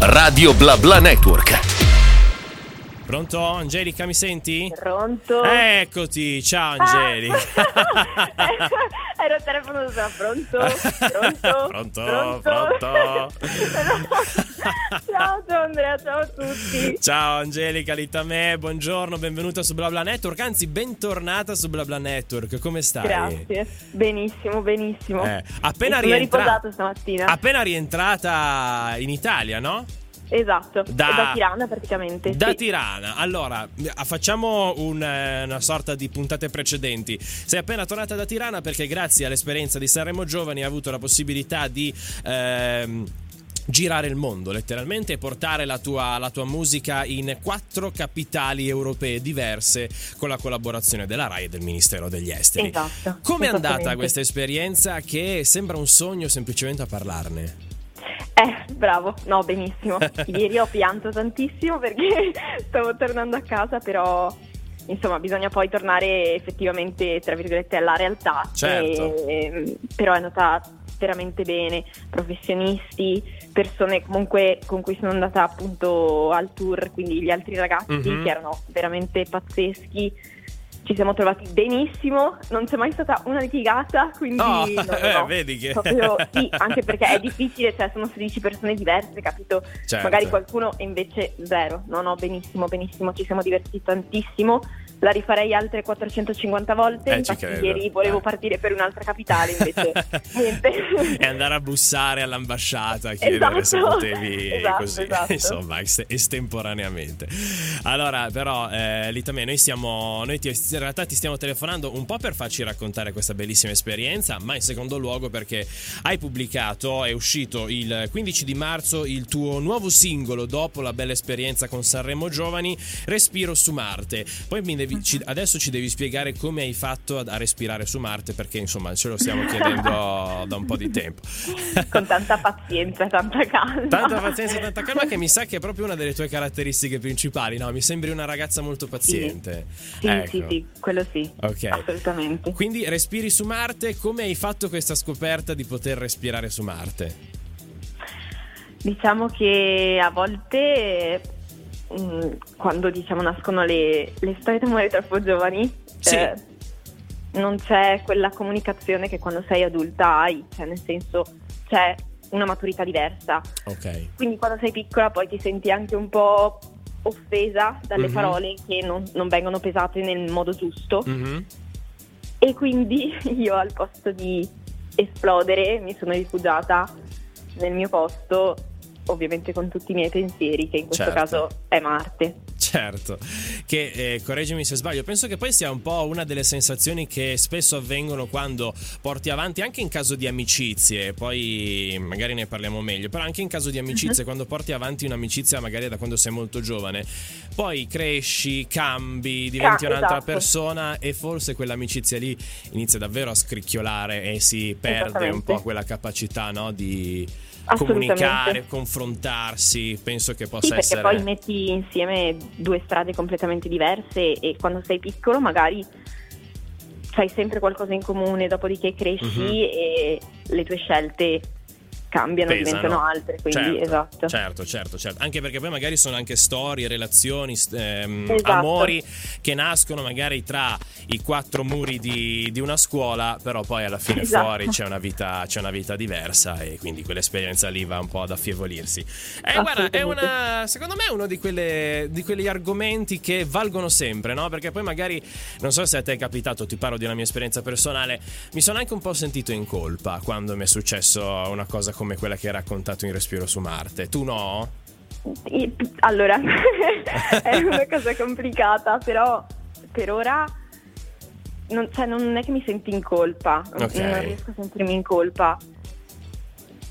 Radio Bla Bla Network. Pronto Angelica, mi senti? Pronto? Eccoti, ciao Angelica. Ah. Ero al telefono sopra, pronto? Pronto? Pronto? Pronto? ciao, ciao Andrea, ciao a tutti. Ciao Angelica, Lita me, buongiorno, benvenuta su BlaBla Network, anzi bentornata su BlaBla Network, come stai? Grazie, benissimo, benissimo. Eh, appena Mi sono rientra- riposato stamattina. Appena rientrata in Italia, no? Esatto, Da- da, Tirana praticamente. Da sì. Tirana, allora facciamo un, eh, una sorta di puntate precedenti. Sei appena tornata da Tirana perché grazie all'esperienza di Sanremo Giovani hai avuto la possibilità di ehm, girare il mondo letteralmente e portare la tua, la tua musica in quattro capitali europee diverse con la collaborazione della RAI e del Ministero degli Esteri. Esatto. Come è andata questa esperienza che sembra un sogno semplicemente a parlarne? Eh, bravo, no, benissimo. Ieri ho pianto tantissimo perché stavo tornando a casa, però insomma bisogna poi tornare effettivamente, tra virgolette, alla realtà. Certo. E, però è andata veramente bene, professionisti, persone comunque con cui sono andata appunto al tour, quindi gli altri ragazzi Mhm. che erano veramente pazzeschi. Ci siamo trovati benissimo, non c'è mai stata una litigata, quindi Oh, no, no, eh, no. vedi che- Proprio sì, anche perché è difficile, cioè sono 16 persone diverse, capito? Certo. Magari qualcuno invece zero. No, no, benissimo, benissimo, ci siamo divertiti tantissimo. La rifarei altre 450 volte. Eh, Infatti ieri volevo Eh. partire per un'altra capitale, invece niente. e andare a bussare all'ambasciata a chiedere se Esatto. potevi Esatto, così, esatto. insomma, est- estemporaneamente. Allora, però, eh, Litame, noi stiamo, noi ti- in realtà ti stiamo telefonando un po' per farci raccontare questa bellissima esperienza, ma in secondo luogo perché hai pubblicato, è uscito il 15 di marzo il tuo nuovo singolo dopo la bella esperienza con Sanremo Giovani, Respiro su Marte. Poi devi- ci- adesso ci devi spiegare come hai fatto a respirare su Marte, perché insomma ce lo stiamo chiedendo da un po' di tempo. Con tanta pazienza, tanta calma. Tanta pazienza e tanta calma che mi sa che è proprio una delle tue caratteristiche principali, no? Mi sembri una ragazza molto paziente. Sì, Ecco. sì, sì, quello sì. Ok. Assolutamente. Quindi respiri su Marte, come hai fatto questa scoperta di poter respirare su Marte? Diciamo che a volte mm, quando diciamo nascono le, le storie d'amore troppo giovani Sì. eh, non c'è quella comunicazione che quando sei adulta hai, cioè nel senso c'è una maturità diversa. Ok. Quindi quando sei piccola poi ti senti anche un po' offesa dalle Mhm. parole che non, non vengono pesate nel modo giusto Mhm. e quindi io al posto di esplodere mi sono rifugiata nel mio posto, ovviamente con tutti i miei pensieri, che in questo Certo. caso è Marte. Certo, che eh, correggimi se sbaglio, penso che poi sia un po' una delle sensazioni che spesso avvengono quando porti avanti anche in caso di amicizie, poi magari ne parliamo meglio, però anche in caso di amicizie, quando porti avanti un'amicizia magari da quando sei molto giovane, poi cresci, cambi, diventi Ca- un'altra esatto. persona e forse quell'amicizia lì inizia davvero a scricchiolare e si perde un po' quella capacità no, di. Comunicare, confrontarsi, penso che possa Sì, perché essere... poi metti insieme due strade completamente diverse e quando sei piccolo magari c'hai sempre qualcosa in comune, dopodiché cresci Mhm. e le tue scelte cambiano, Pesano. diventano altre, quindi certo, esatto. Certo, certo, certo. Anche perché poi magari sono anche storie, relazioni, ehm, Esatto. amori che nascono magari tra i quattro muri di, di una scuola, però poi alla fine Esatto. fuori c'è una, vita, c'è una vita diversa e quindi quell'esperienza lì va un po' ad affievolirsi. Eh, guarda, è una, secondo me è uno di, quelle- di quegli argomenti che valgono sempre, no? Perché poi magari, non so se a te è capitato, ti parlo di una mia esperienza personale, mi sono anche un po' sentito in colpa quando mi è successo una cosa come quella che hai raccontato in Respiro su Marte. Tu no? Allora, è una cosa complicata, però per ora non, cioè, non è che mi sento in colpa, non- Ok. non riesco a sentirmi in colpa.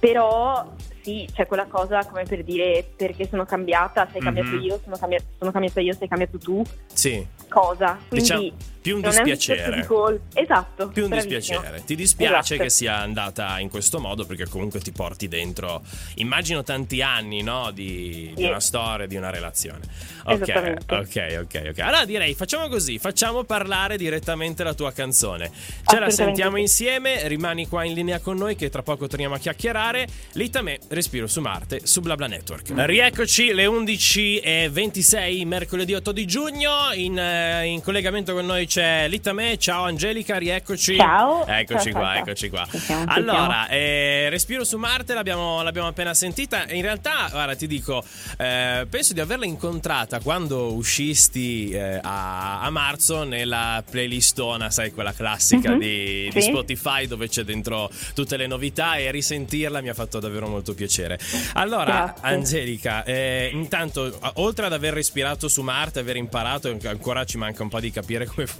Però sì, c'è quella cosa come per dire perché sono cambiata, sei cambiato Mhm. io, sono, cambia- sono cambiata io, sei cambiato tu, Sì. cosa? Quindi Diciamo, più un non dispiacere. col- Esatto. più un bravissimo. dispiacere. Ti dispiace Esatto. che sia andata in questo modo perché comunque ti porti dentro, immagino tanti anni no, di, di Sì. una storia, di una relazione. Ok, ok, ok, ok. Allora direi facciamo così, facciamo parlare direttamente la tua canzone. Ce la sentiamo sì. insieme, rimani qua in linea con noi che tra poco torniamo a chiacchierare. Litame, respiro su Marte, su BlaBla Network. Rieccoci, le 11.26, mercoledì 8 di giugno, in, eh, in collegamento con noi c'è Litame, ciao Angelica, rieccoci. Ciao. Eccoci Ciao, qua, ciao, eccoci qua. Ci siamo, allora, eh, respiro su Marte l'abbiamo, l'abbiamo appena sentita. In realtà, guarda, ti dico, eh, penso di averla incontrata quando uscisti eh, a, a marzo nella playlistona, sai, quella classica Mhm, di, di sì. Spotify dove c'è dentro tutte le novità e risentirla mi ha fatto davvero molto piacere. Allora, Grazie. Angelica, eh, intanto, oltre ad aver respirato su Marte, aver imparato, ancora ci manca un po' di capire come funziona.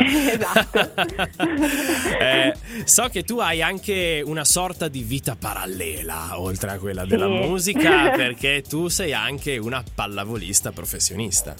Esatto. Eh, so che tu hai anche una sorta di vita parallela oltre a quella della Sì. musica perché tu sei anche una pallavolista professionista.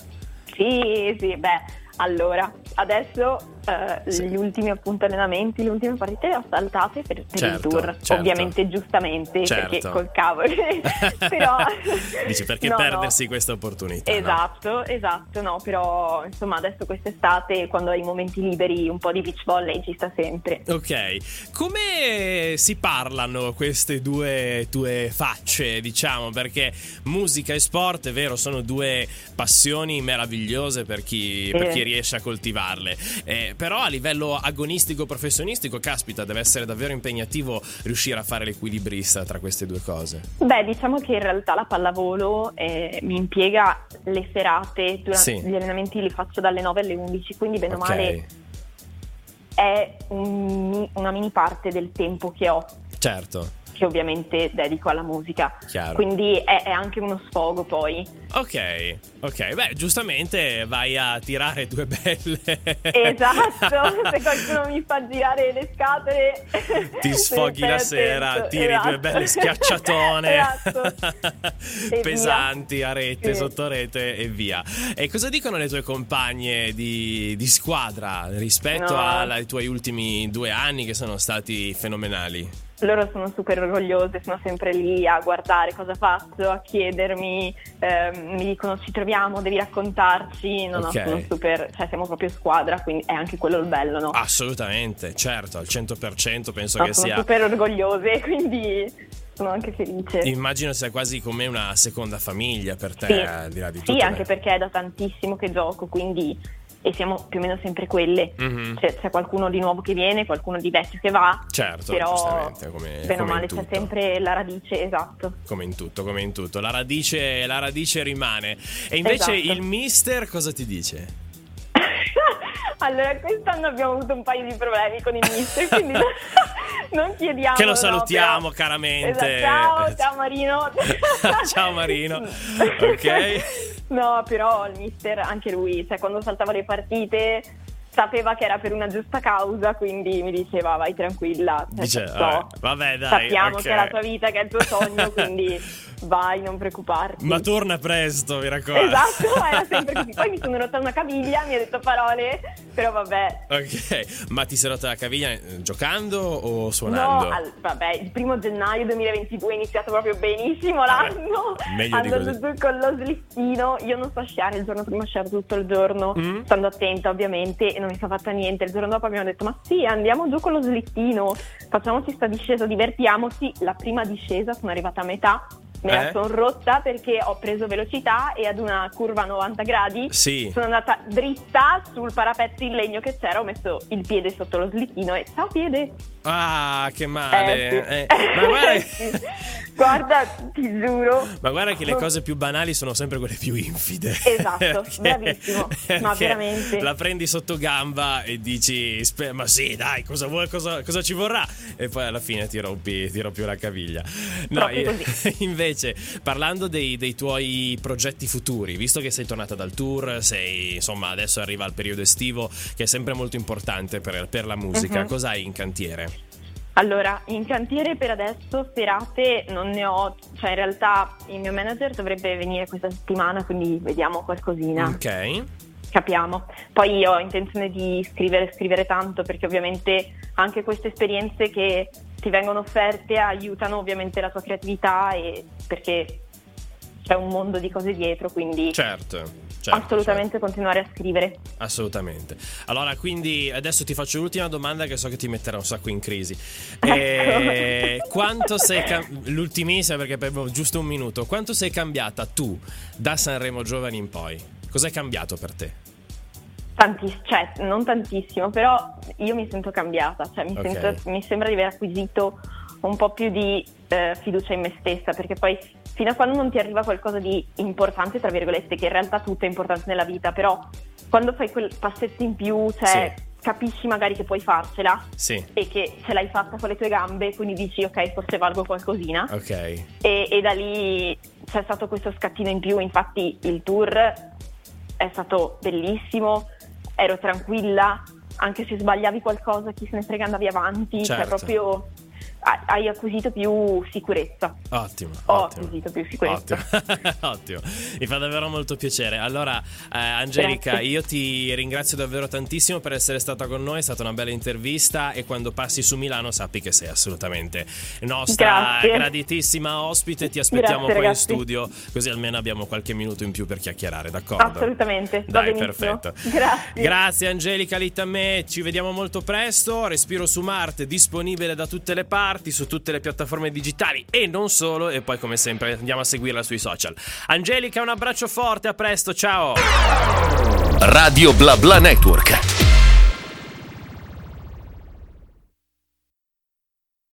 Sì, sì, beh, allora, adesso eh, Sì. gli ultimi appunto allenamenti, le ultime partite le ho saltate per, per Certo, il tour, certo. ovviamente giustamente, Certo. perché col cavolo, però... Dici perché no, no. perdersi questa opportunità? no? Esatto, esatto, no, però insomma adesso quest'estate quando hai i momenti liberi un po' di beach volley ci sta sempre. Ok, come si parlano queste due tue facce, diciamo, perché musica e sport, è vero, sono due passioni meravigliose per chi, per chi riesce a coltivarle, Eh, però a livello agonistico professionistico, caspita, deve essere davvero impegnativo riuscire a fare l'equilibrista tra queste due cose. Beh, diciamo che in realtà la pallavolo eh, mi impiega le serate, durante Sì. gli allenamenti li faccio dalle 9 alle 11, quindi bene o Ok, male è un una mini parte del tempo che ho, certo, che ovviamente dedico alla musica. chiaro. Quindi è, è anche uno sfogo poi. Ok, ok, beh, giustamente vai a tirare due belle. Esatto, se qualcuno mi fa girare le scatole. Ti sfoghi la sera, attento, tiri due esatto. belle schiacciatone esatto. Pesanti a rete, Sì. sotto rete e via. E cosa dicono le tue compagne di, di squadra rispetto No. ai tuoi ultimi due anni che sono stati fenomenali? Loro sono super orgogliose, sono sempre lì a guardare cosa faccio, a chiedermi, ehm, mi dicono ci troviamo, devi raccontarci, no, no, Ok. sono super, cioè siamo proprio squadra, quindi è anche quello il bello, no? Assolutamente, certo, al 100% penso No, che sono sia... super orgogliose, quindi sono anche felice. Immagino sia quasi come una seconda famiglia per te, Sì. al di là di tutto. Sì, anche perché è da tantissimo che gioco, quindi e siamo più o meno sempre quelle. Mhm. C'è, c'è qualcuno di nuovo che viene, qualcuno di vecchio che va, Certo, però come, bene o male c'è sempre la radice, esatto. Come in tutto, come in tutto. La radice, la radice rimane. E invece Esatto. il mister cosa ti dice? allora, quest'anno abbiamo avuto un paio di problemi con il mister, quindi non chiediamo. Che lo salutiamo caramente. ciao, ciao Marino. Ciao Marino. Ok. No, però il mister, anche lui, cioè quando saltava le partite sapeva che era per una giusta causa, quindi mi diceva vai tranquilla. Cioè, Dice, so, vabbè, vabbè, dai. sappiamo ok. che è la tua vita, che è il tuo sogno, quindi vai, non preoccuparti. Ma torna presto, mi raccomando. Esatto, era sempre così. Poi mi sono rotta una caviglia, mi ha detto parole, però vabbè. Ok, ma ti sei rotta la caviglia eh, giocando o suonando? No, al- vabbè, il primo gennaio 2022 è iniziato proprio benissimo Vabbè, l'anno. meglio di Andando così. giù con lo slittino. Io non so sciare, il giorno prima sciare tutto il giorno, Mm. stando attenta ovviamente, e non mi sono fatta niente. Il giorno dopo abbiamo detto, ma sì, andiamo giù con lo slittino, facciamoci sta discesa, divertiamoci. La prima discesa sono arrivata a metà. Me la Eh? sono rotta perché ho preso velocità e ad una curva a 90 gradi Sì. sono andata dritta sul parapetto in legno che c'era, ho messo il piede sotto lo slittino e ciao piede. Ah, che male. Eh, Eh, sì. ma, guarda, Sì. Guarda, ti giuro. ma guarda che le cose più banali sono sempre quelle più infide. Esatto, bravissimo. Ma veramente. La prendi sotto gamba e dici, "Spe- ma sì, dai, cosa, vuoi, cosa, cosa ci vorrà? E poi alla fine ti rompi, ti rompi la caviglia. No, io- così. invece, parlando dei, dei tuoi progetti futuri, visto che sei tornata dal tour, sei, insomma, adesso arriva il periodo estivo, che è sempre molto importante per, per la musica, Mhm. cosa hai in cantiere? Allora, in cantiere per adesso serate non ne ho, cioè in realtà il mio manager dovrebbe venire questa settimana, quindi vediamo qualcosina. Ok. capiamo. Poi io ho intenzione di scrivere, scrivere tanto perché ovviamente anche queste esperienze che ti vengono offerte aiutano ovviamente la tua creatività e perché c'è un mondo di cose dietro, quindi certo. Certo, assolutamente certo. continuare a scrivere. Assolutamente. Allora, quindi adesso ti faccio l'ultima domanda che so che ti metterà un sacco in crisi. E ecco. quanto sei cam- l'ultimissima perché avevo giusto un minuto. Quanto sei cambiata tu da Sanremo Giovani in poi? Cos'è cambiato per te? Tantiss- cioè, non tantissimo, però io mi sento cambiata, cioè mi, okay. sento, mi sembra di aver acquisito un po' più di eh, fiducia in me stessa, perché poi fino a quando non ti arriva qualcosa di importante, tra virgolette, che in realtà tutto è importante nella vita, però quando fai quel passetto in più, cioè... Sì. Capisci magari che puoi farcela sì. e che ce l'hai fatta con le tue gambe, quindi dici ok, forse valgo qualcosina. Ok. E, e da lì c'è stato questo scattino in più, infatti il tour è stato bellissimo, ero tranquilla, anche se sbagliavi qualcosa, chi se ne frega andavi avanti, cioè, certo. cioè proprio hai acquisito più sicurezza. Ottimo. Ho ottimo, acquisito più sicurezza. Ottimo. ottimo. Mi fa davvero molto piacere. Allora, eh, Angelica, Grazie. io ti ringrazio davvero tantissimo per essere stata con noi, è stata una bella intervista e quando passi su Milano sappi che sei assolutamente nostra Grazie. graditissima ospite. Ti aspettiamo Grazie, poi ragazzi. in studio, così almeno abbiamo qualche minuto in più per chiacchierare, d'accordo? Assolutamente. Dai, perfetto. Grazie. Grazie Angelica Littame, ci vediamo molto presto. Respiro su Marte disponibile da tutte le parti parti su tutte le piattaforme digitali e non solo. E poi, come sempre, andiamo a seguirla sui social. Angelica, un abbraccio forte, a presto, ciao! Radio Bla Bla Network